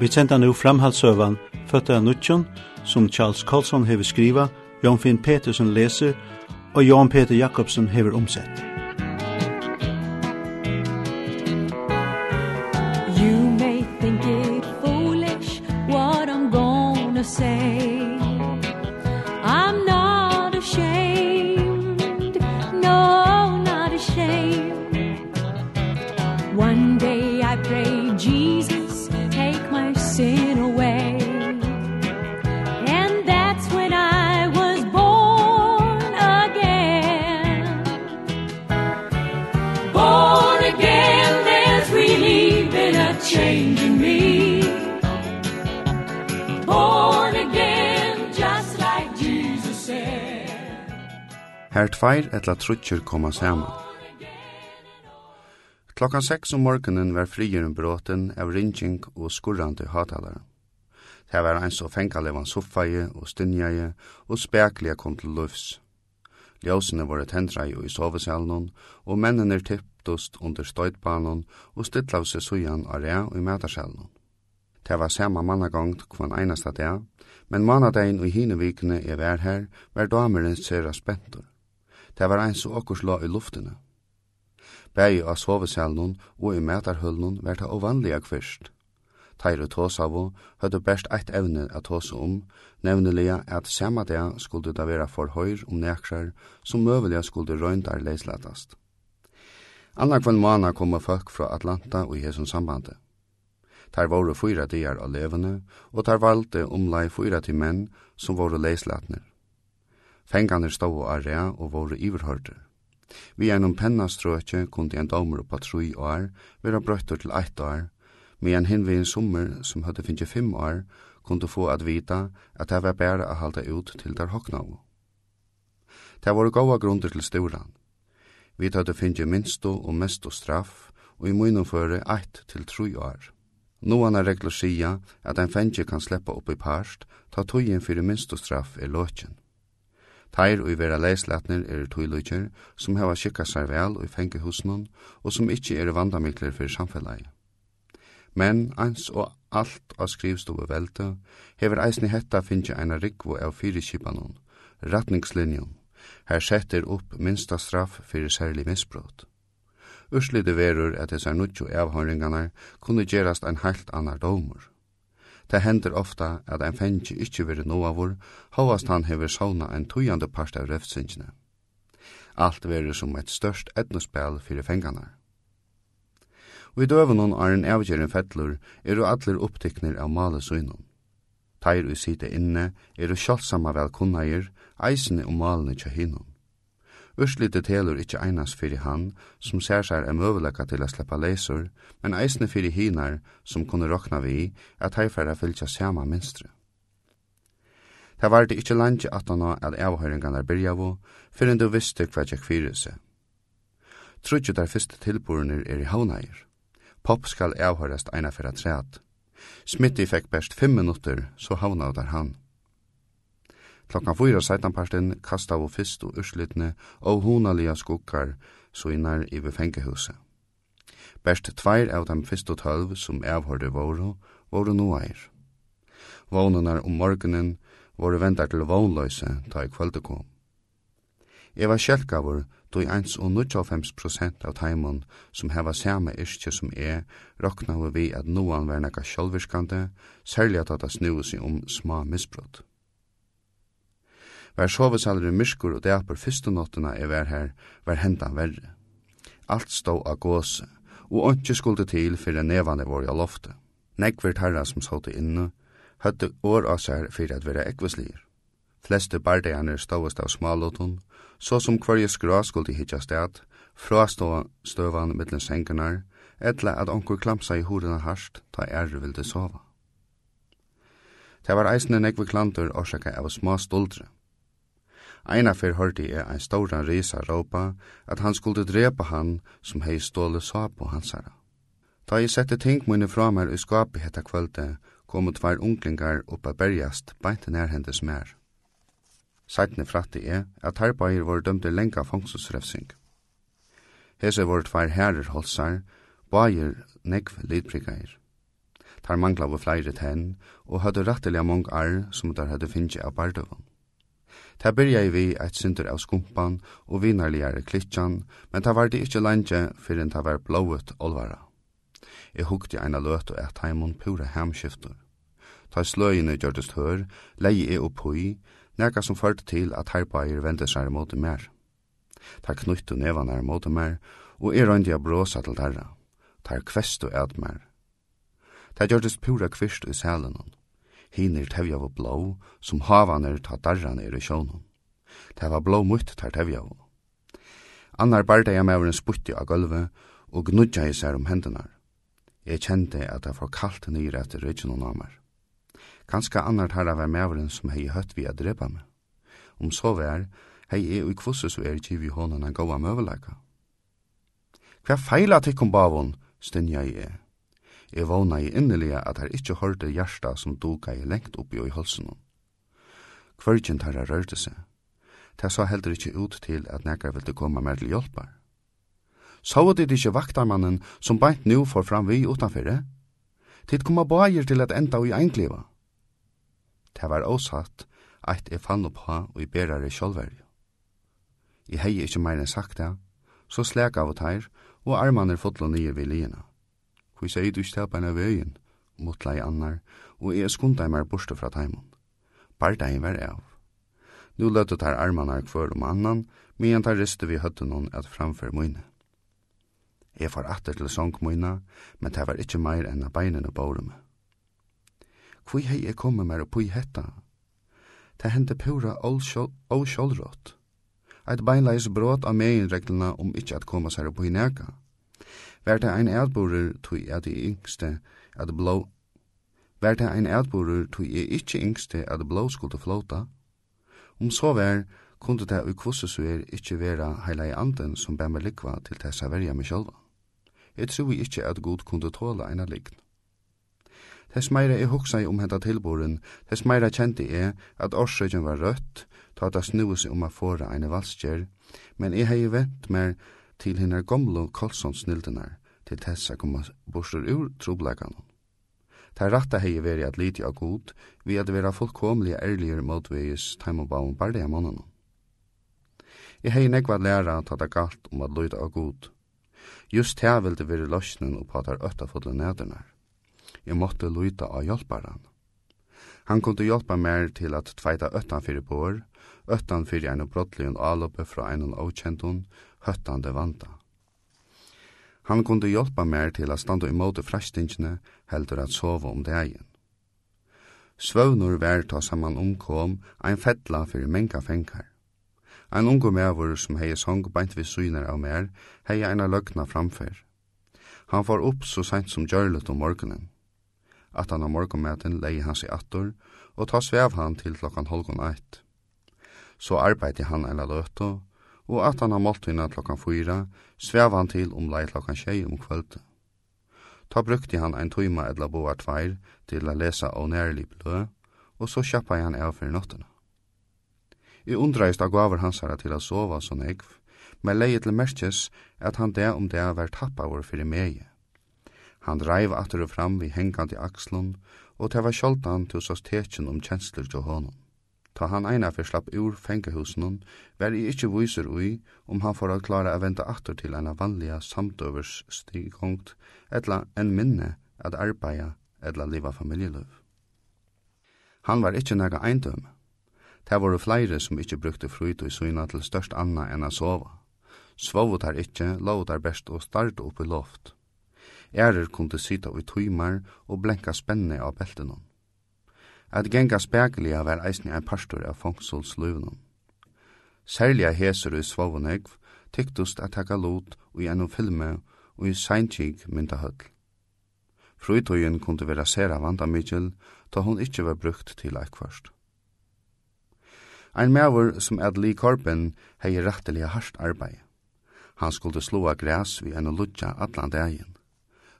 Vi sender nu framhaldsøvan Føtta av Nutjon, som Charles Colson hever skriva, Jan Finn Petersen leser, og Jan Peter Jakobsen hever omsett. her tveir etla trutjer koma saman. Klokkan 6 om morgenen var frigjøren bråten av ringing og skurrande hatalare. Det var ein så fengalevan soffaie og stinjaie og speklige kom til lufs. Ljósene var tendrai i sovesalen, og mennene tipptost under støytbanen og stittlav seg sujan av rea og i mætarsalen. Det var samme mannagongt kvann einasta dag, men mannadagen og hine vikene jeg var her, var dameren sera spentur. Det var ein så okkur slå i luftene. Bægi av sovesalen og i metarhøllen var det ovanliga kvist. Teir og Tåsavo høyde best eitt evne at tåse om, nevneliga at samme dag skulle det være for høyr om nekrar som møveliga skulle røyndar leislatast. Anna kvann måna kom folk fra Atlanta og i hesson sambandet. Tar våre fyra dier av levende, og tar valde omlai fyra til menn som våre leislatner. Fengarnir stod og rea og våre iverhørte. Vi gjennom pennastrøkje kunne en domer på tre år være brøttur til eitt år, med en hinvig en sommer som hadde finnje fem år, kunde få at vita at det var bare å halda ut til der hoknau. Det var gode grunder til storan. Vi hadde finnje minsto og mesto straff, og i munnen føre eitt til tre år. Nå er regler sia at en fengje kan sleppa opp i parst, ta tøyen fyrir minstostraff er løtjen. Teir og vera leislatner er tøyløykjer som hava skikka seg vel og fengi husnum og som ikkje er vandamikler fyrir samfellet. Men eins og alt av skrivstove velte hever eisni hetta finnje eina rikvo av fyrirskipanun, ratningslinjum, her setter opp minsta straff fyrir særlig misbrot. Urslide verur at hessar nudjo avhøringarnar kunne gerast ein heilt annar domur. Det hender ofta at ein fengi ikkje veri noavur, hovast han hever sauna ein tujande part av refsingene. Alt veri som eit størst etnospel fyrir fenganar. Og i døvenon er en avgjeren fettlur, er jo allir opptikner av male søgnon. Teir ui sida inne er jo sjálfsamma velkunnair, eisene og malene tja hinnom. Urslite telur ikkje einas fyrir han, som ser seg er møvelega til a sleppa leisur, men eisne fyrir hinar, som kunne rokna vi, at heifæra fylgja sama minstru. Ta var det ikkje langt atan at avhøyringarna byrjavu, fyrir du visste hva tjekk fyrir seg. Trudju der fyrste tilborunir er i havnægir. Pop skal avhøyrast eina fyrir at træt. Smitty fekk best 5 minutter, så havna der han. Klokkan fyra seitanparten kasta og fyrst og urslitne og hunaliga skukkar suinar i befengehuset. Best tveir av dem fyrst og tølv som avhørde våru, våru noair. Vånunar om morgenen våru vendar til vånløyse ta i kvölde kom. Jeg var sjelkavur då i eins og 95% av taimun som heva samme yrkje som er, rokna vi at noan var nekka sjálfvirskande, særlig at det snu seg om små misbrott. Vær i myrskur og dæpur fyrstu nottuna jeg var her, var hendan verre. Alt stó av gåse, og åndsje skulde til fyrir nevane vår i loftet. Negver tarra som såte inne, høtte år av seg fyrir at vera ekvislir. Fleste bardeianer ståast av smalotun, så som kvarje skra skulde hitja sted, frastå støvan mittlen sengenar, etla at onkur klamsa i horena harst, ta ære vilde sova. Det var eisne nekve klantur orsaka av små stoldre. Eina fyrir hørte jeg ein stóran risa råpa at han skulle drepa han som hei ståle sa på hansara. Da jeg sette ting munne fra meg i skapet hetta kvölde, kom og tvær unglingar opp a berjast beint nærhendes mer. Sætne fratte er at herbair var dømte lenga fangsusrefsing. Hese var tvær herrer holsar, bair negv lidprikair. Tar mangla var flere tenn, og hadde rettelig mong arr som der hadde finnje av bardøvun. Ta byrja vi eit syndur av skumpan og vinarligare klitsjan, men ta var det ikkje lange fyrir ta var blåut olvara. Jeg hukte eina løt og et heimun pura hemskiftur. Ta sløyene gjørtest hør, leie jeg opp hui, neka som førte til at herbair vende seg mot mer. Ta knyttu nevan er mot mer, og er røyndi av bråsa til herra. Ta kvestu eit mer. Ta gjørtest pura kvist i sælenon hinir tevjavu blå, som havaner ta darran er i sjånen. Det var blå mutt tar tevjavu. Annar barda jeg mevren sputti av gulvet, og gnudja i seg om hendene. Jeg kjente at jeg var kaldt nyr etter rydgen og namer. Kanska annar tar av mevren som hei høtt vi a drepa meg. Om så vær, hei jeg ui kvosse så er kivi hånden en gåa møveleka. Hva feila tikkum bavon, stinja jeg Jeg vågna i innelige at her ikkje hørte hjärsta som duka i lengt oppi og i halsen. Kvörgjen tar tarra rørte seg. Ta sa heller ikkje ut til at nekka ville koma mer til hjelpar. Sáu dit ikkje vaktarmannen som beint nu for fram vi utanfyrre? Tid koma bager til at enda i einkliva. Ta var åsatt at jeg fann oppa og i berare sjolverju. I hei ikkje meir enn sagt det, så slæk av og teir, og armaner fotlo nye vi lina. Hvor jeg sier du ikke til på en av veien, motla i annar, og jeg skunda meg mer borste fra teimen. deg var av. Nå løtte tar armarna kvør om annan, men tar riste vi høtte noen at framfor mine. Jeg får atter til sång mine, men det var ikkje meir enn av beinene båre meg. Hvor hei jeg kommer mer oppi hetta? Det hendte pura avskjoldrått. Eit beinleis brått av meginreglene om ikkje at koma seg oppi neka. Vær det ein ædborer tui at de yngste at blå... Vær det ein ædborer tui i ikkje yngste at blå skulle flåta? Om så vær, kunde det ui kvossesuer ikkje vera heila i anden som bæmer likva til tessa verja meg sjálva. Jeg tror ikkje at god kunde tåla eina likn. Tess meira jeg hugsa om henta tilboren, tess meira kjente jeg at årsøkjen var rødt, ta det snuus om a fåra eina valskjer, men jeg hei vent mer til hinnar kolsons Karlssonsnildenar til tessa koma borstur ur trublegan. Ta ratta hei veri at liti av god, vi at vera fullkomlige ærligere motvegis taimobavum bardi av mannen. I hei negva læra ta ta galt om at loida av god. Just her vil det veri løsnen og patar øtta fodla nædernar. Jeg måtte loida av hjelparan. Han kunde hjelpa mer til at tveita øttan fyrir bor, øttan fyrir en brottlig en fra en og høttande vanda. Han kunde hjelpa mer til at standa imot frastingene heldur at sova om dagen. Svøvnur vær ta saman omkom ein fettla fyrir menga fengar. Ein ungu mevur som hei song beint vi syner av mer, hei eina løgna framfyr. Han får opp så sent som gjørlet om morgenen. At han av morgenmeten leie hans i attor, og ta svev han til klokkan holgon eit. Så arbeidde han eina løto, og at han har måltøyna klokkan fyra, svev han til om lei klokkan tjei om kvölde. Ta brukte han ein tøyma edla boar tveir til a lesa nærlig blø, og så kjappa han av fyrir nottena. I undreist av gaver hansara til a sova så negv, men leie til merkes at han det om det var tappa vår fyrir meie. Han dreiv atter og fram vi hengande i akslun, og det var til oss tekjen om kjensler til honom. Ta han eina fyrir slapp ur fengahusen var i ikkje viser ui om han får at klara a venda atter til eina vanliga samdøvers stigongt, etla en minne at arbeida etla liva familjeløv. Han var ikkje nega eindøm. Ta voru fleire som ikkje brukte fruit og sina til størst anna enn a sova. Svovu tar ikkje, lovet tar best og starta opp i loft. Ærer kunde sita i tøymar og blenka spenne av beltenon. At genga spekeliga var eisne ein pastor av fongsolsluvnum. Særliga heser i svovunegv tyktust at taka lot og gjennom filme og i seinkik mynda høll. Fruitøyen kunde vera sera vanda Mitchell, ta hon ikkje var brukt til eikvarst. Ein maver som at Lee Corbin hei rettelig harsht arbeid. Han skulle slåa græs vi en lutja atlan dagen.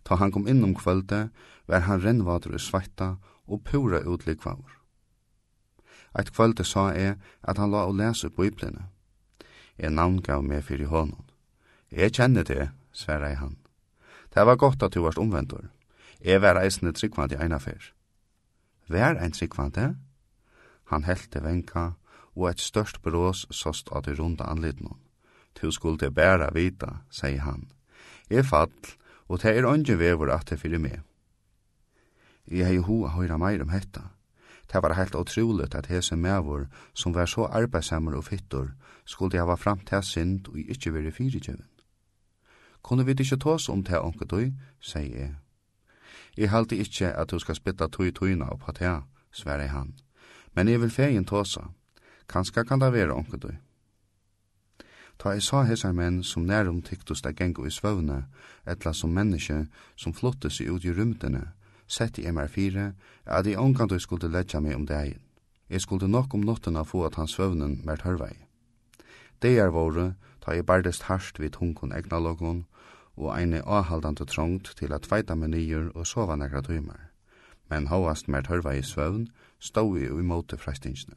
Ta han kom inn om kvölde, var han rennvater i svætta og pura utlikvaver. Eit kvölde sa eg at han la å lese biblene. Jeg navngav meg fyrir hånden. Eg kjenner det, sverra han. Det var godt at du varst omvendur. Jeg var eisne tryggvand i eina fyr. Vær ein tryggvand Han heldte venka, og et størst brås sost av det runda anlidnån. Tu skulle bæra vita, sier han. Jeg fall, og det er ongen vevor at det fyrir meg. Jeg hei ho a høyra meir om hetta. Det var helt otroligt at hese mevor, som var så arbeidsammer og fittor, skulle hava framtid synd og ikkje veri fyrirgjøven. Kunne vi ikkje tås om det onke du, sier jeg. Jeg halte ikkje at du skal spytta tøy tøyna opp at jeg, sverre han. Men jeg vil fegin tåsa. Kanska kan det være onke du. Ta jeg sa hesar menn som nærum tyktus da gengu i svøvne, etla som menneske som flottes i ut i rymdene, sett i MR4, at jeg omkant jeg skulle letja meg om dagen. Jeg skulle nok om nottena få at hans søvnen mer tørvei. Det er våre, ta jeg bardest harsht vid hunkon egna logon, og eine avhaldande trångt til at tveita med nyer og sova nekra tøymer. Men hovast mer tørvei i stå stod vi uimote freistingsene.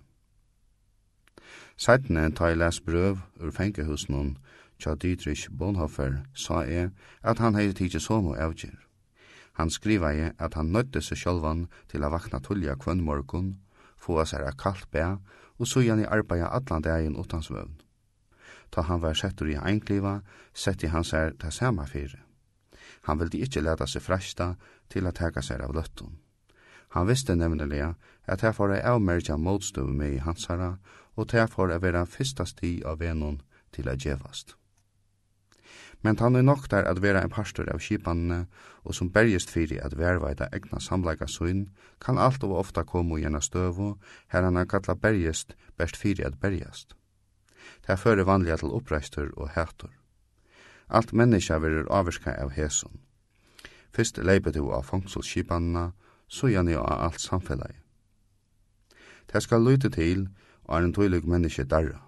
Sættene ta jeg les brøv ur fengehusen tja Dietrich Bonhoeffer, sa jeg at han hei tidsi somo og avgjør. Han skrivaði at han nøytte seg sjálvan til a vakna tullja kvønn morgun, få sær a kallt bæ, og så gjerne arbeida allan dagen utan svøvn. Ta han var settur i einkliva, setti han sær ta sama fyrir. Han vildi ikkje leta seg fresta til at teka sær av løttun. Han visste nevnelega at her får jeg avmerkja motstøv med i hansara, og her får jeg vera fyrsta sti av venun til a djevast men han er nok der at vera en pastor av kipanene, og som bergist fyri at verveita egna samleika søgn, kan alt og ofta komme i ena støvu, her han er kalla bergist, best fyri at bergast. Det fører vanliga til oppreistur og hættur. Alt menneska verur avvirka av hesun. Fyrst leipa du av fangselskipanene, så gjerne av alt samfellet. Det skal lyte til, og er en tøylig menneske darra.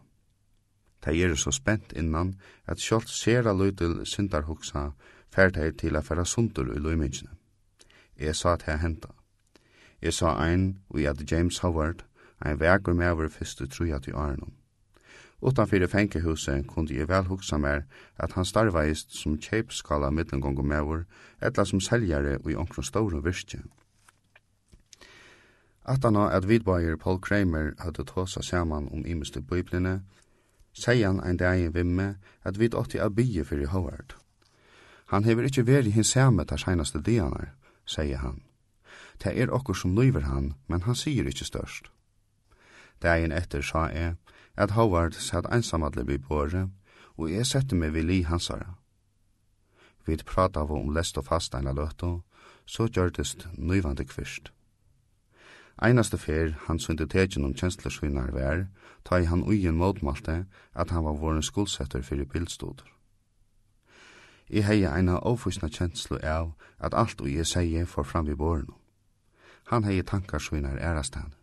Ta er så spent innan at sjálft sera løytil syndarhugsa fært her til a færa sundur i løymingene. Jeg sa at her henta. Jeg sa ein vi at James Howard, ein vekur over fyrstu trujat i Arnum. Utanfyrir fengehuset kundi jeg vel hugsa mer at han starvaist som kjeipskala mittlengong og mever, etla som seljare og i onkron ståru virkje. Atana at vidbager Paul Kramer hadde tåsa saman om imestu bøybline, sier han ein dag i vimme at vi åtti a bygge fyrir Howard. Han hever ikkje veri hins samme tar seinaste dianar, sier han. Det er okkur som lyver han, men han sier ikkje størst. Dagen etter sa jeg at Howard satt einsamadle vi båre, og jeg sette meg vi li hansara. Vi prata om lest og fast eina løtto, så gjørtest nøyvande kvist. Einaste fer han søndu tekin om kjensler svinar vær, ta i han uien motmalte at han var våren skuldsetter fyrir bildstodur. I heia eina ofusna kjenslu av at alt ui jeg seie for fram i borno. Han hei tankar svinar ærastan.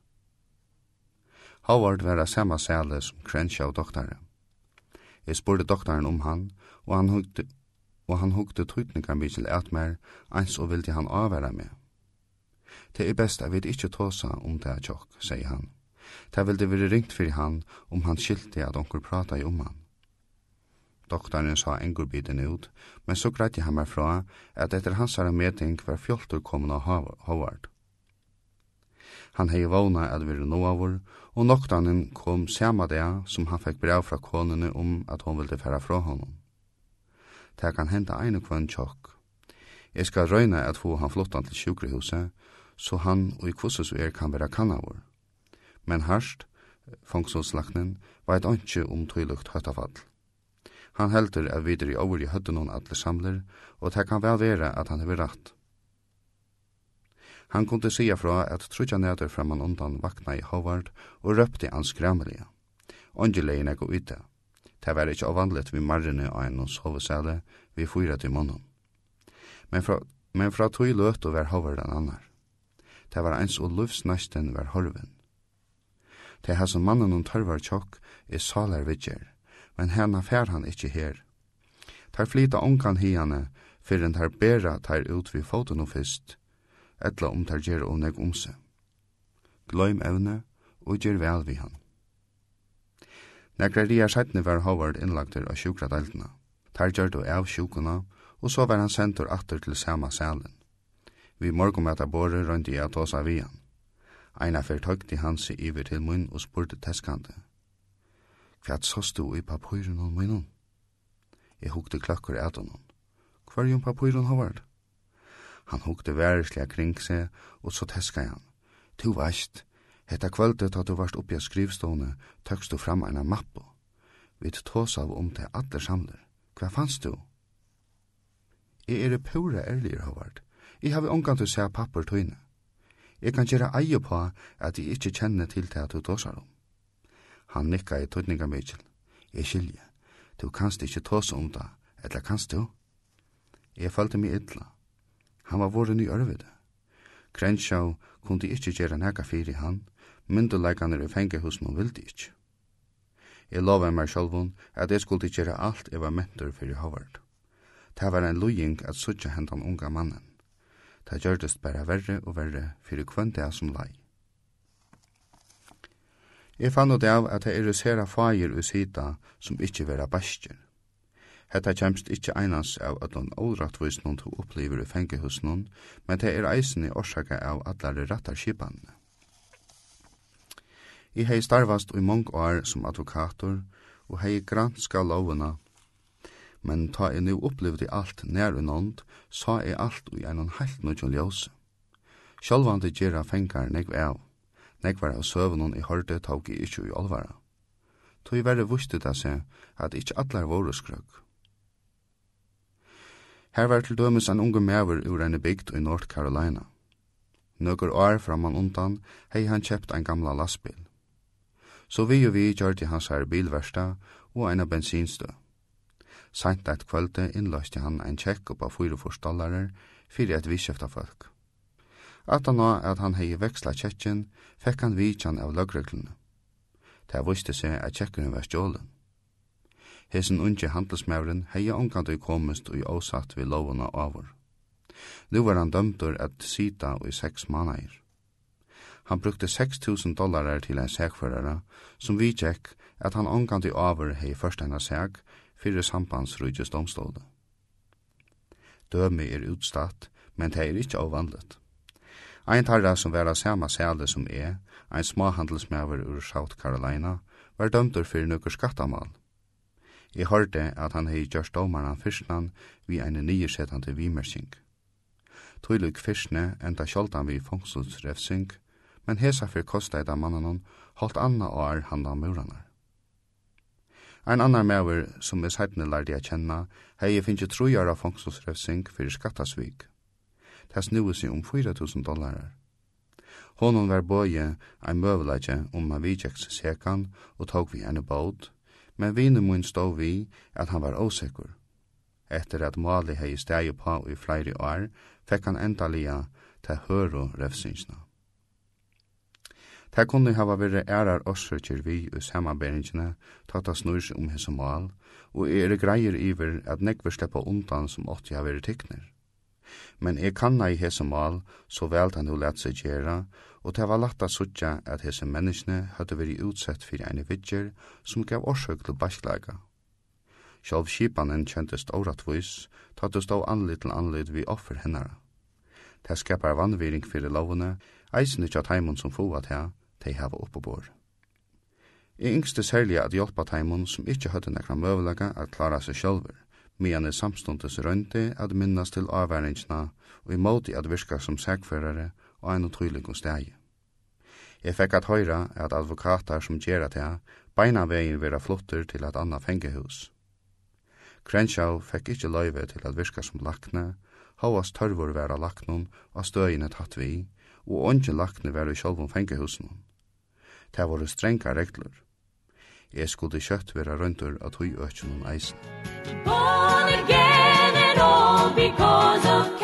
Howard var a samme sæle som Crenshaw doktare. Jeg spurte doktaren om han, og han hukte, og han hukte tøytningar mykje til mer, eins og vildi han avværa meg. Det er best at vi ikke tåsa om det er tjokk, sier han. Det vil det være ringt for han om han skilte at onker prata i om han. Doktoren sa engurbiden ut, men så greit han meg fra at etter hans herre meting var fjoltur kommet av Howard. Han hei vågna at vi noavur, og noktanen kom samme det som han fikk brev fra konene om at hon ville færa fra honom. Det kan henta einu kvann tjokk. Jeg skal røyna at få han flottan til sjukrehuset, så han og i kvossus er kan vera kannavur. Men harst, fangståslaknen, veit anki om tøylukt høttafall. Han heldur er videre i over i høttenon atle samler, og det kan vel være at han hever rett. Han kunde sia fra at trutja neder framan undan vakna i Howard og røpte hans skramelige. Ongelegin eg og ute. Det var ikkje avvandlet vi marrene av en hos hovesæle vi fyra til munnen. Men fra, men fra tog løt og var Howard en annar det var eins og lufsnæsten var horven. Det her som mannen og tørvar tjokk er salar vidger, men hana fær han ikkje her. Tar flyta ongan hiane, fyrren tar bera tar ut vi foten og fyrst, etla om tar gjer og neg omse. Gløym evne og gjer vel vi han. Nekra ria sættne var Howard innlagtur av sjukra deltina. Tar gjør du av sjukuna, og så var han sentur atter til sama salen. Vi morgumata rundt i at oss av han. Eina fyrt høgti han seg iver til munn og spurte teskande. Kvært sås du i papyren og munnen? Jeg hukte klokkur et honom. Hvar jom papyren hovard? Han hukte værislega kring seg, og så teska han. Tu veist, hetta kvöldet at du varst oppi av skrivstående, tøkst du fram eina mappo. Vi tås av om til alle samler. Hva fannst du? Jeg er pura ærlig, Håvard. Jeg har omgang til å se papper tøyne. Jeg kan gjøre eie på at jeg ikke kjenner til det at du tåsar om. Han nikka i tøyninga Mitchell. Jeg skilje. Du kanst ikke tåsa om det, eller kanst du? Jeg følte meg idla. Han var våren i ørvide. Krenshaw kunde ikke gjøre nega fyri han, myndelagene i fengehusen hun vildi ikke. Jeg lova meg sjálvun at jeg skulle gjøre alt jeg var mentor fyrir Howard. Det var en lujing at sutja hendan unga mannen. Ta gjørdest bare verre og verre fyrir kvann det som lei. Jeg fann ut av at det er sera fagir og sida som ikkje vera bastjer. Hetta kjemst ikkje einans av at hon noen to opplever i fengehusnum, men det er eisen i orsaka av allare rattar skipanne. I hei starvast i mong år som advokator, og hei granska lovuna men ta jeg nu opplevde alt nær og nånd, sa jeg alt og gjennom heilt nødjon ljøse. Sjølvande gjerra fengar negv av. Nek var av søvnun i hørte tåg i ikkje i olvara. Tøy verre vuste det seg at ikkje atlar våre skrøk. Her var til dømes en unge mever ur en bygd i North Carolina. Nøkker år framan undan hei han kjøpt en gamla lastbil. Så vi og vi gjør til hans her bilversta og en bensinstøv. Seint eit kvölde innløste han ein tjekk upp av 44 fyrir et visskjefta folk. At han nå at han hei veksla tjekken, fekk han vidtjan av løgreglene. Det viste seg at tjekkeren var stjålen. Hesen unge handelsmævren heia omkant og komist og åsatt vi lovene over. Nu var han dømtur at sita i seks manair. Han brukte 6.000 dollarar til en segførare, som vi tjekk at han omkant i over hei først enn seg, fyrir sambandsrujtjes domstående. Dømi er utstatt, men det er ikkje avvandlet. Ein tarra som var av samme sæle som er, ein småhandelsmæver ur South Carolina, var dømtur fyrir nøkker skattamal. Jeg hørte at han hei gjørst domarna fyrstnan vi ein nyersetande vimersing. Tøylig fyrstne enda sjoldan vi fongsulsrefsing, men hesa fyrir kosta eit av mannen holdt anna år handa muranar. Ein annar mever som er heitna lærdi a kjenna, hei jeg finnje trojar av fyrir skattasvik. Tas snue seg om 4.000 dollar. Honon var bøye ein møvleitje om ma vidjeks sekan og tåg vi henne båt, men vinu mun stå vi at han var åsekur. Etter at Mali hei stegi på i flere år, fekk han endalia til høru refsingsna. Det kunne hava vært ærar årsøkjer vi i samarbeidingene, tatt av snurs om hese mal, og er greier iver at nekver sleppa undan som åtti har vært tekner. Men eg kanna i hese mal, så vel han ho let seg gjera, og det var lagt a suttja at hese menneskene hadde vært utsett fyrir ene vidger som gav årsøk til baskleika. Sjálv skipanen kjentist óratvis, tatt du stå anlid til anlit vi offer hennara. Det skapar vannviring fyrir lovene, eisen ikkje at taimun som få at her, de hava oppe bor. Jeg yngste særlig at hjelpa teimon som ikkje høyde nekra møvelega at klara seg sjølver, medan jeg samstundes røynti at minnas til avværingsna og imoti at virka som segførare og ein og trylig og stegi. Jeg fekk at høyra at advokatar som gjerra til beina vegin vera flotter til at anna fengehus. Krenshaw fikk ikkje løyve til at virka som lakne, hovas tørvor vera laknun og støyene tatt vi, og ongen lakne vera i sjálfum fengehusen. Det var strenga regler. Jeg skulle kjøtt være røyndur at hui økken om eisen. Born again and all because of